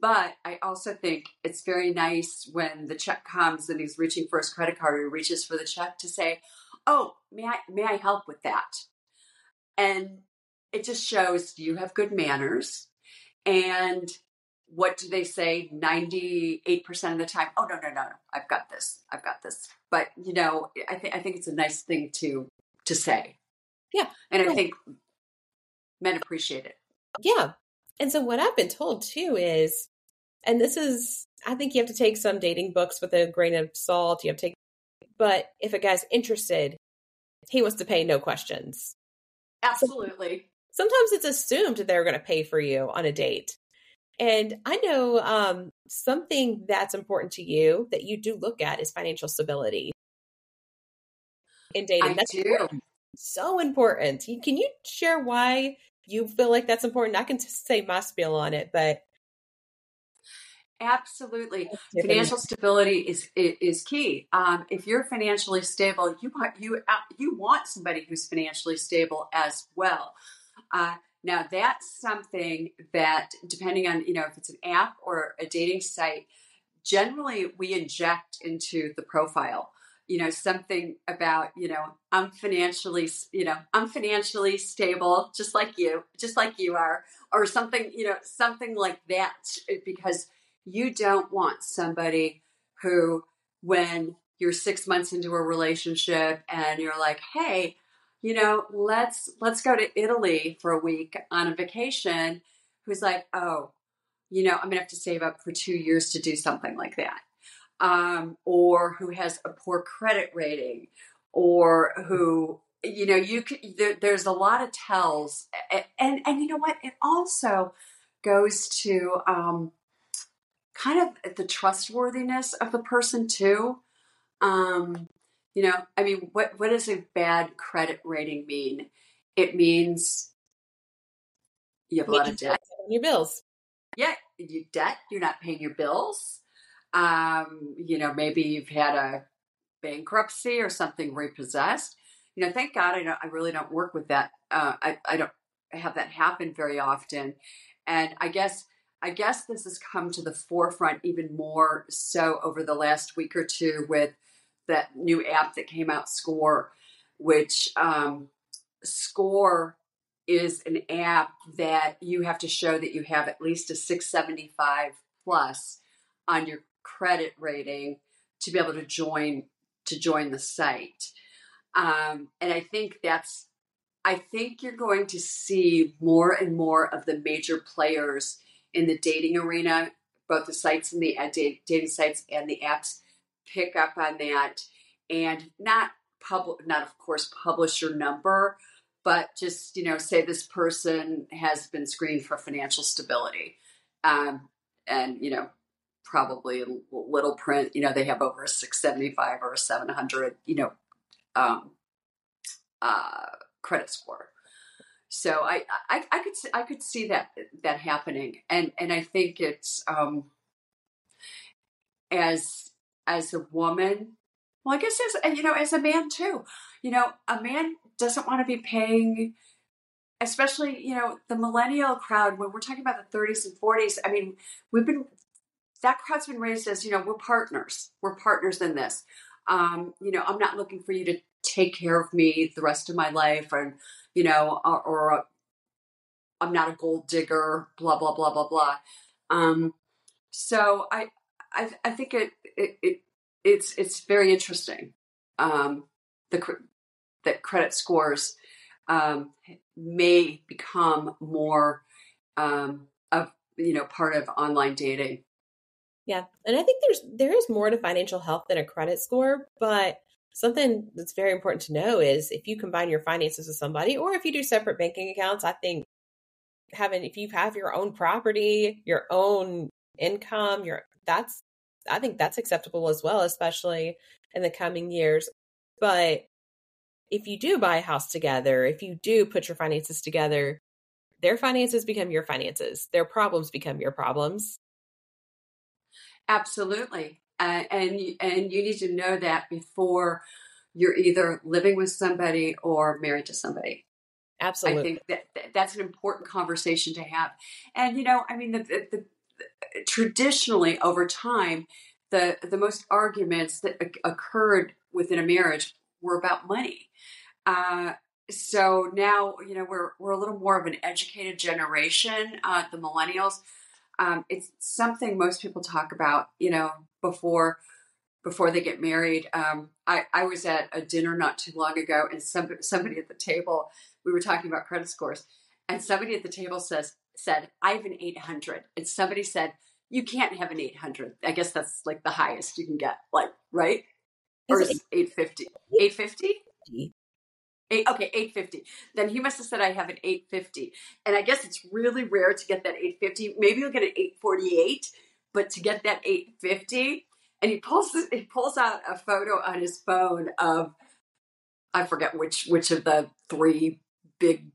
But I also think it's very nice when the check comes and he's reaching for his credit card or he reaches for the check to say, Oh, may I may I help with that? And it just shows you have good manners. And what do they say 98% of the time? Oh no, no, no, no. I've got this. I've got this. But you know, I think I think it's a nice thing to to say. Yeah. And I think men appreciate it. Yeah. And so what I've been told too is, and this is, I think you have to take some dating books with a grain of salt. You have to take, but if a guy's interested, he wants to pay no questions. Absolutely. Sometimes it's assumed they're going to pay for you on a date. And I know um, something that's important to you that you do look at is financial stability in dating. I that's do. Important. So important. Can you share why you feel like that's important? I can say my spiel on it, but Absolutely, financial stability is is key. Um, if you're financially stable, you want you uh, you want somebody who's financially stable as well. Uh, now that's something that, depending on you know if it's an app or a dating site, generally we inject into the profile. You know something about you know i'm financially you know i'm financially stable just like you just like you are or something you know something like that eh, because you don't want somebody who when you're 6 months into a relationship and you're like hey you know let's let's go to italy for a week on a vacation who's like oh you know i'm to have to save up for 2 years to do something like that um, or who has a poor credit rating, or who you know you could, there, there's a lot of tells, and, and, and you know what? It also goes to um, kind of the trustworthiness of the person too. Um, you know, I mean, what what does a bad credit rating mean? It means you have a lot of debt. Your bills. Yeah, you debt. You're not paying your bills. Um, you know, maybe you've had a bankruptcy or something repossessed. You know, thank God I don't, I really don't work with that. Uh, I, I don't have that happen very often. And I guess, I guess this has come to the forefront even more so over the last week or two with that new app that came out, Score, which um, Score is an app that you have to show that you have at least a 675 plus on your credit rating to be able to join to join the site. Um, and I think that's I think you're going to see more and more of the major players in the dating arena, both the sites and the uh, dating sites and the apps, pick up on that and not public, not of course publish your number, but just you know say this person has been screened for financial stability, um, and you know probably little print. You know, they have over a 675 or a 700, you know, um, uh, credit score. So I, I, I could, I could see that, that happening. And, and I think it's, um, as, as a woman, well, I guess as, you know, as a man too, you know, a man doesn't want to be paying, especially, you know, the millennial crowd, when we're talking about the 30s and 40s, I mean, we've been that crowd's been raised as you know we're partners we're partners in this. Um, you know i'm not looking for you to take care of me the rest of my life and you know or, or i'm not a gold digger blah blah blah blah blah. Um, so I, I i think it, it, it it's it's very interesting um, the that credit scores um, may become more um, of you know part of online dating yeah. And I think there's there is more to financial health than a credit score, but something that's very important to know is if you combine your finances with somebody or if you do separate banking accounts, I think having if you have your own property, your own income, your that's I think that's acceptable as well, especially in the coming years. But if you do buy a house together, if you do put your finances together, their finances become your finances. Their problems become your problems. Absolutely. Uh, and and you need to know that before you're either living with somebody or married to somebody. Absolutely. I think that, that that's an important conversation to have. And you know, I mean, the, the traditionally over time, the the most arguments that occurred within a marriage were about money. Uh, so now, you know, we're we're a little more of an educated generation, uh, the millennials. Um, it's something most people talk about, you know, before before they get married. Um, I, I was at a dinner not too long ago, and some, somebody at the table, we were talking about credit scores, and somebody at the table says said, "I have an 800," and somebody said, "You can't have an 800." I guess that's like the highest you can get, like right, or is, is 850? 850? Eight, okay, 850. Then he must have said I have an 850. And I guess it's really rare to get that 850. Maybe you'll get an 848, but to get that 850, and he pulls he pulls out a photo on his phone of I forget which which of the three big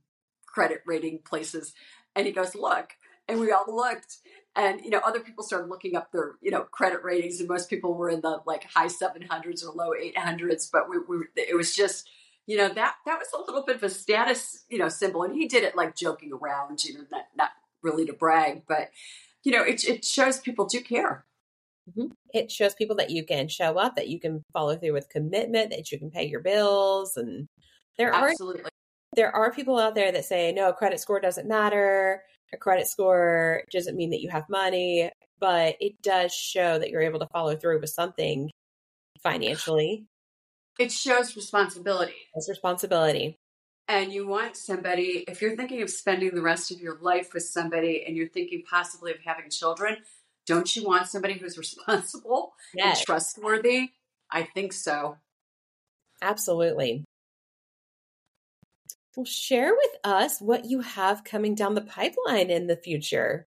credit rating places, and he goes, "Look," and we all looked, and you know, other people started looking up their you know credit ratings, and most people were in the like high 700s or low 800s, but we, we it was just you know that that was a little bit of a status you know symbol, and he did it like joking around, you know, not not really to brag, but you know, it it shows people do care. Mm-hmm. It shows people that you can show up, that you can follow through with commitment, that you can pay your bills, and there are Absolutely. are there are people out there that say no, a credit score doesn't matter. A credit score doesn't mean that you have money, but it does show that you're able to follow through with something financially. It shows responsibility. It's responsibility. And you want somebody, if you're thinking of spending the rest of your life with somebody and you're thinking possibly of having children, don't you want somebody who's *laughs* responsible yes. and trustworthy? I think so. Absolutely. Well, share with us what you have coming down the pipeline in the future.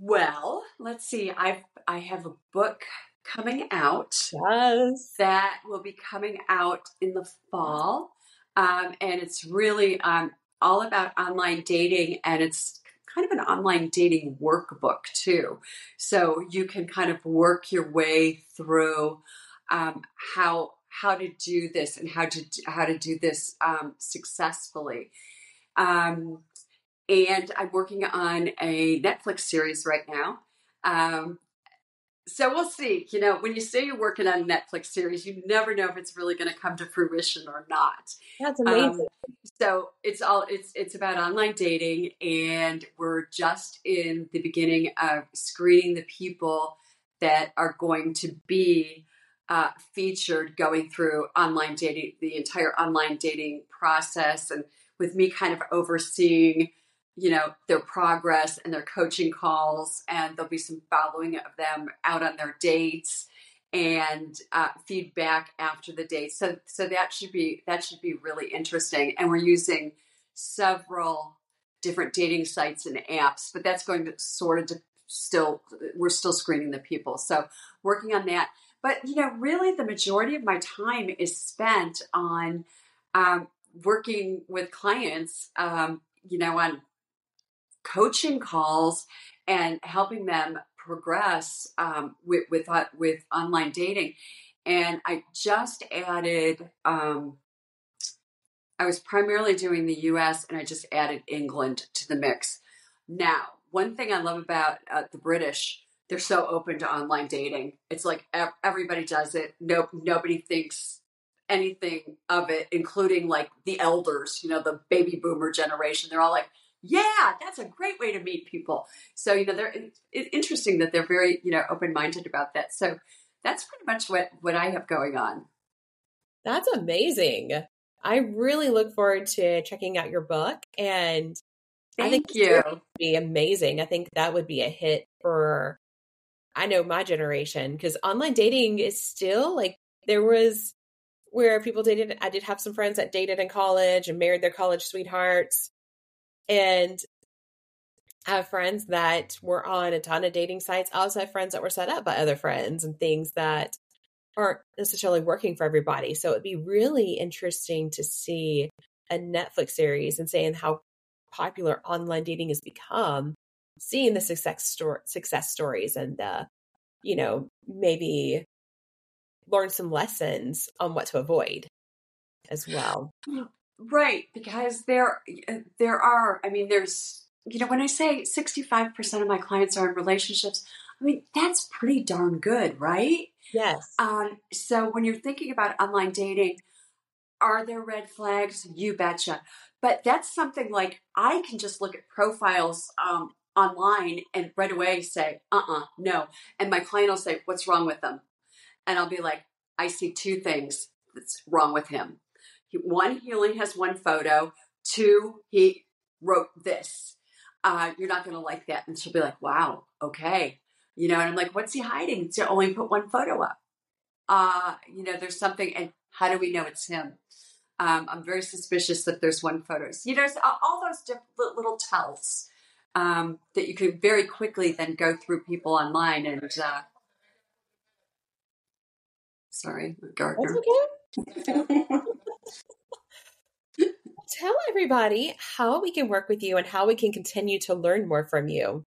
Well, let's see. I've I have a book coming out. Yes. That will be coming out in the fall. Um, and it's really um, all about online dating and it's kind of an online dating workbook too. So you can kind of work your way through um, how how to do this and how to how to do this um, successfully. Um, and I'm working on a Netflix series right now. Um, so we'll see. You know, when you say you're working on a Netflix series, you never know if it's really going to come to fruition or not. That's amazing. Um, so it's all it's it's about online dating, and we're just in the beginning of screening the people that are going to be uh, featured going through online dating, the entire online dating process, and with me kind of overseeing you know their progress and their coaching calls and there'll be some following of them out on their dates and uh, feedback after the date. So so that should be that should be really interesting and we're using several different dating sites and apps but that's going to sort of still we're still screening the people. So working on that but you know really the majority of my time is spent on um, working with clients um, you know on coaching calls and helping them progress um, with with uh, with online dating. And I just added. Um, I was primarily doing the U.S. and I just added England to the mix. Now, one thing I love about uh, the British, they're so open to online dating. It's like everybody does it. No, nobody thinks anything of it, including like the elders. You know, the baby boomer generation. They're all like, yeah, that's a great way to meet people. So, you know, they're it's interesting that they're very, you know, open-minded about that. So that's pretty much what, what I have going on. That's amazing. I really look forward to checking out your book and Thank I think you. Would be amazing. I think that would be a hit for I know my generation because online dating is still like there was where people dated. I did have some friends that dated in college and married their college sweethearts. And I have friends that were on a ton of dating sites. I also have friends that were set up by other friends and things that aren't necessarily working for everybody. So it'd be really interesting to see a Netflix series and saying how popular online dating has become, seeing the success story, success stories and uh, you know, maybe learn some lessons on what to avoid as well. Right, because there there are, I mean, there's, you know, when I say 65% of my clients are in relationships, I mean, that's pretty darn good, right? Yes. Um, so when you're thinking about online dating, are there red flags? You betcha. But that's something like I can just look at profiles um, online and right away say, uh uh no. And my client will say, what's wrong with them? And I'll be like, I see two things that's wrong with him. One, he only has one photo. Two, he wrote this. Uh, you're not going to like that. And she'll be like, wow, okay. You know, and I'm like, what's he hiding to only put one photo up? Uh, you know, there's something, and how do we know it's him? Um, I'm very suspicious that there's one photo. You know, all those little tells um, that you can very quickly then go through people online and. Uh, sorry, Gardner. Okay. *laughs* Tell everybody how we can work with you and how we can continue to learn more from you.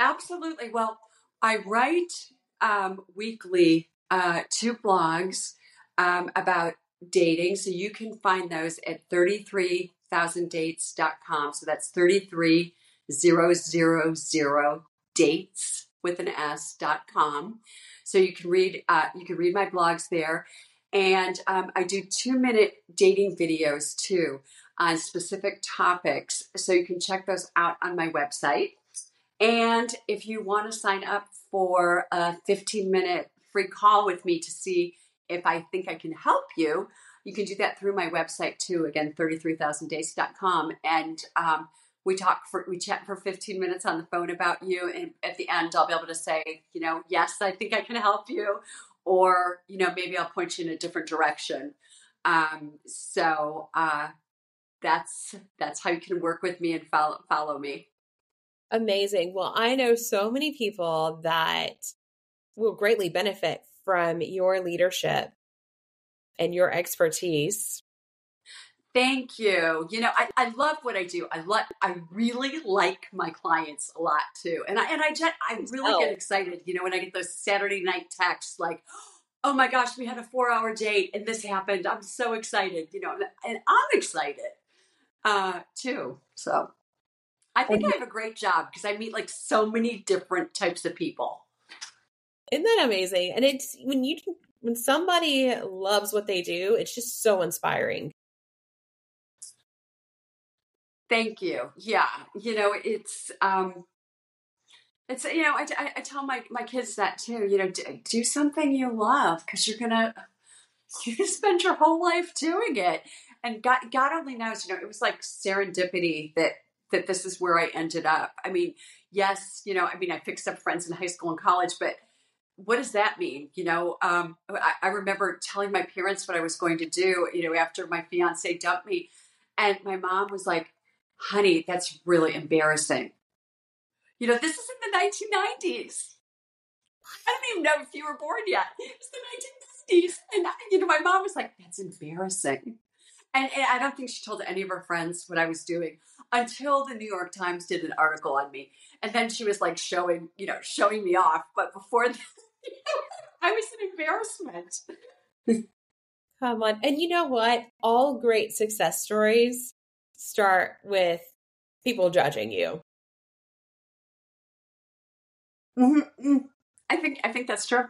Absolutely. Well, I write um, weekly uh, two blogs um, about dating. So you can find those at 33,000dates.com. So that's 33000 dates with an S.com. So you can read uh, you can read my blogs there. And um, I do two minute dating videos too on specific topics. So you can check those out on my website. And if you want to sign up for a 15 minute free call with me to see if I think I can help you, you can do that through my website too. Again, 33,000dates.com. And um, we talk for, we chat for 15 minutes on the phone about you. And at the end, I'll be able to say, you know, yes, I think I can help you. Or, you know, maybe I'll point you in a different direction. Um, so, uh, that's that's how you can work with me and follow follow me. Amazing. Well, I know so many people that will greatly benefit from your leadership and your expertise. Thank you. You know, I, I love what I do. I love I really like my clients a lot too. And I and I just I really oh. get excited, you know, when I get those Saturday night texts like, oh my gosh, we had a four hour date and this happened. I'm so excited, you know, and I'm excited uh too. So I think I have a great job because I meet like so many different types of people. Isn't that amazing? And it's when you when somebody loves what they do, it's just so inspiring. Thank you. Yeah, you know, it's um it's you know, I, I, I tell my my kids that too. You know, do, do something you love because you're gonna *laughs* you spend your whole life doing it. And God, God only knows. You know, it was like serendipity that that this is where I ended up. I mean, yes, you know, I mean, I fixed up friends in high school and college, but what does that mean? You know, um, I, I, remember telling my parents what I was going to do, you know, after my fiance dumped me. And my mom was like, honey, that's really embarrassing. You know, this is in the 1990s. I don't even know if you were born yet. It's the 1950s. And, I, you know, my mom was like, that's embarrassing. And, and, I don't think she told any of her friends what I was doing until the New York Times did an article on me. And then she was like showing, you know, showing me off. But before *laughs* that, *laughs* I was an embarrassment. Come on. And you know what? All great success stories start with people judging you. Mm-hmm. I think I think that's true.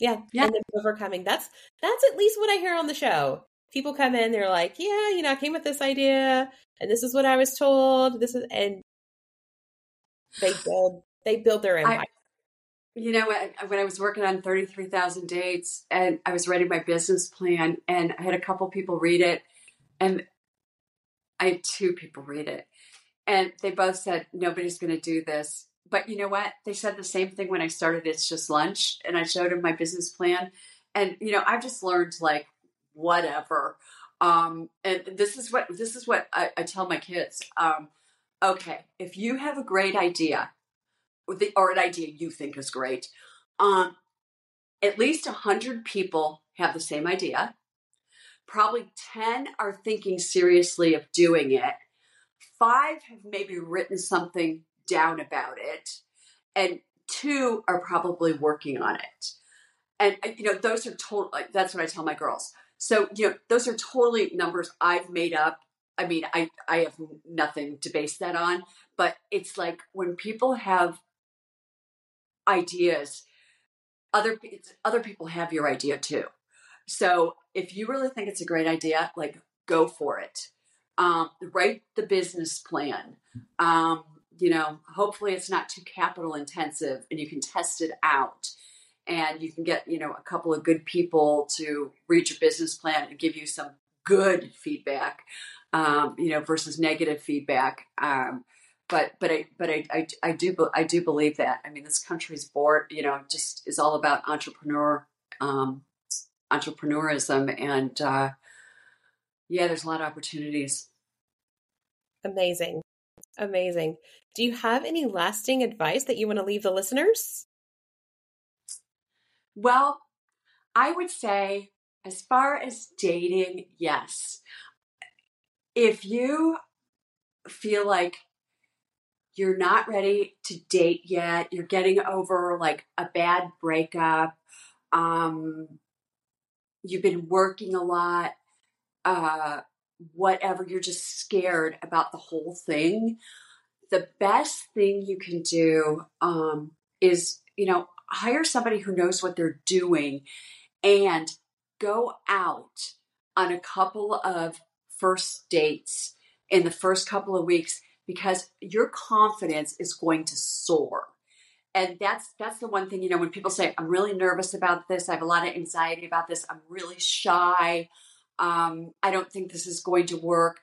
Yeah, yeah. And then overcoming. That's that's at least what I hear on the show. People come in, they're like, "Yeah, you know, I came with this idea, and this is what I was told. This is," and they build they build their empire. I, you know, when I was working on 33,000 dates and I was writing my business plan and I had a couple people read it and I had two people read it and they both said, nobody's going to do this. But you know what? They said the same thing when I started It's Just Lunch and I showed them my business plan. And, you know, I've just learned like, whatever. Um, and this is what, this is what I, I tell my kids. Um, okay, if you have a great idea, the, or an idea you think is great. Um, at least 100 people have the same idea. Probably 10 are thinking seriously of doing it. Five have maybe written something down about it. And two are probably working on it. And, uh, you know, those are total, like, that's what I tell my girls. So, you know, those are totally numbers I've made up. I mean, I, I have nothing to base that on, but it's like when people have ideas, other other people have your idea too. So if you really think it's a great idea, like go for it. Um, write the business plan. Um, you know, hopefully it's not too capital intensive and you can test it out and you can get, you know, a couple of good people to read your business plan and give you some good feedback, um, you know, versus negative feedback. But but I but I, I, I do I do believe that. I mean, this country's board, you know, just is all about entrepreneur um, entrepreneurism, and uh, yeah, there's a lot of opportunities. Amazing, amazing. Do you have any lasting advice that you want to leave the listeners? Well, I would say, as far as dating, yes. If you feel like you're not ready to date yet, you're getting over like a bad breakup, um, you've been working a lot, uh, whatever, you're just scared about the whole thing, the best thing you can do um, is, you know, hire somebody who knows what they're doing and go out on a couple of first dates in the first couple of weeks because your confidence is going to soar. And that's that's the one thing you know when people say i'm really nervous about this. I have a lot of anxiety about this. I'm really shy. Um, i don't think this is going to work.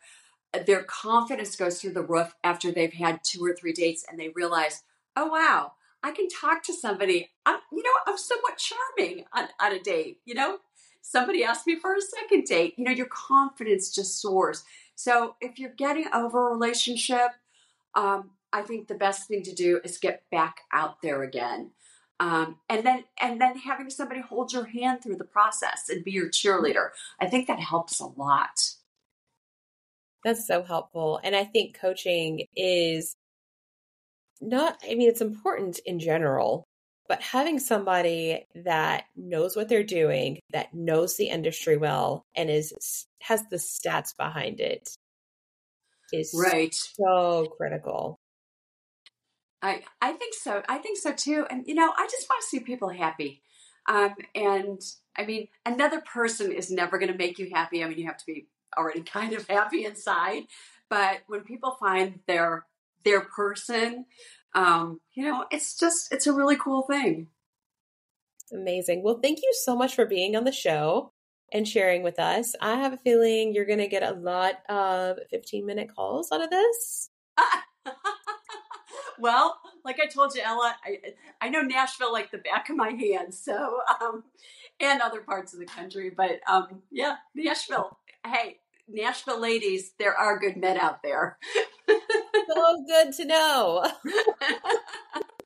Their confidence goes through the roof after they've had two or three dates and they realize oh wow. I can talk to somebody. I'm, you know i'm somewhat charming on, on a date you know? Somebody asked me for a second date. You know your confidence just soars so if you're getting over a relationship um, I think the best thing to do is get back out there again. Um, and then and then having somebody hold your hand through the process and be your cheerleader. I think that helps a lot. That's so helpful. And I think coaching is not, I mean, it's important in general, but having somebody that knows what they're doing, that knows the industry well, and is has the stats behind it is right so critical. I I think so. I think so too. And you know, I just want to see people happy. Um, and I mean, another person is never going to make you happy. I mean, you have to be already *laughs* kind of happy inside. But when people find their their person, um, you know, it's just it's a really cool thing. Amazing. Well, thank you so much for being on the show and sharing with us. I have a feeling you're going to get a lot of 15 minute calls out of this. *laughs* well, like I told you, Ella, I, I know Nashville like the back of my hand. So, um, and other parts of the country, but um, yeah, Nashville. Hey, Nashville ladies, there are good men out there. *laughs* so good to know. *laughs*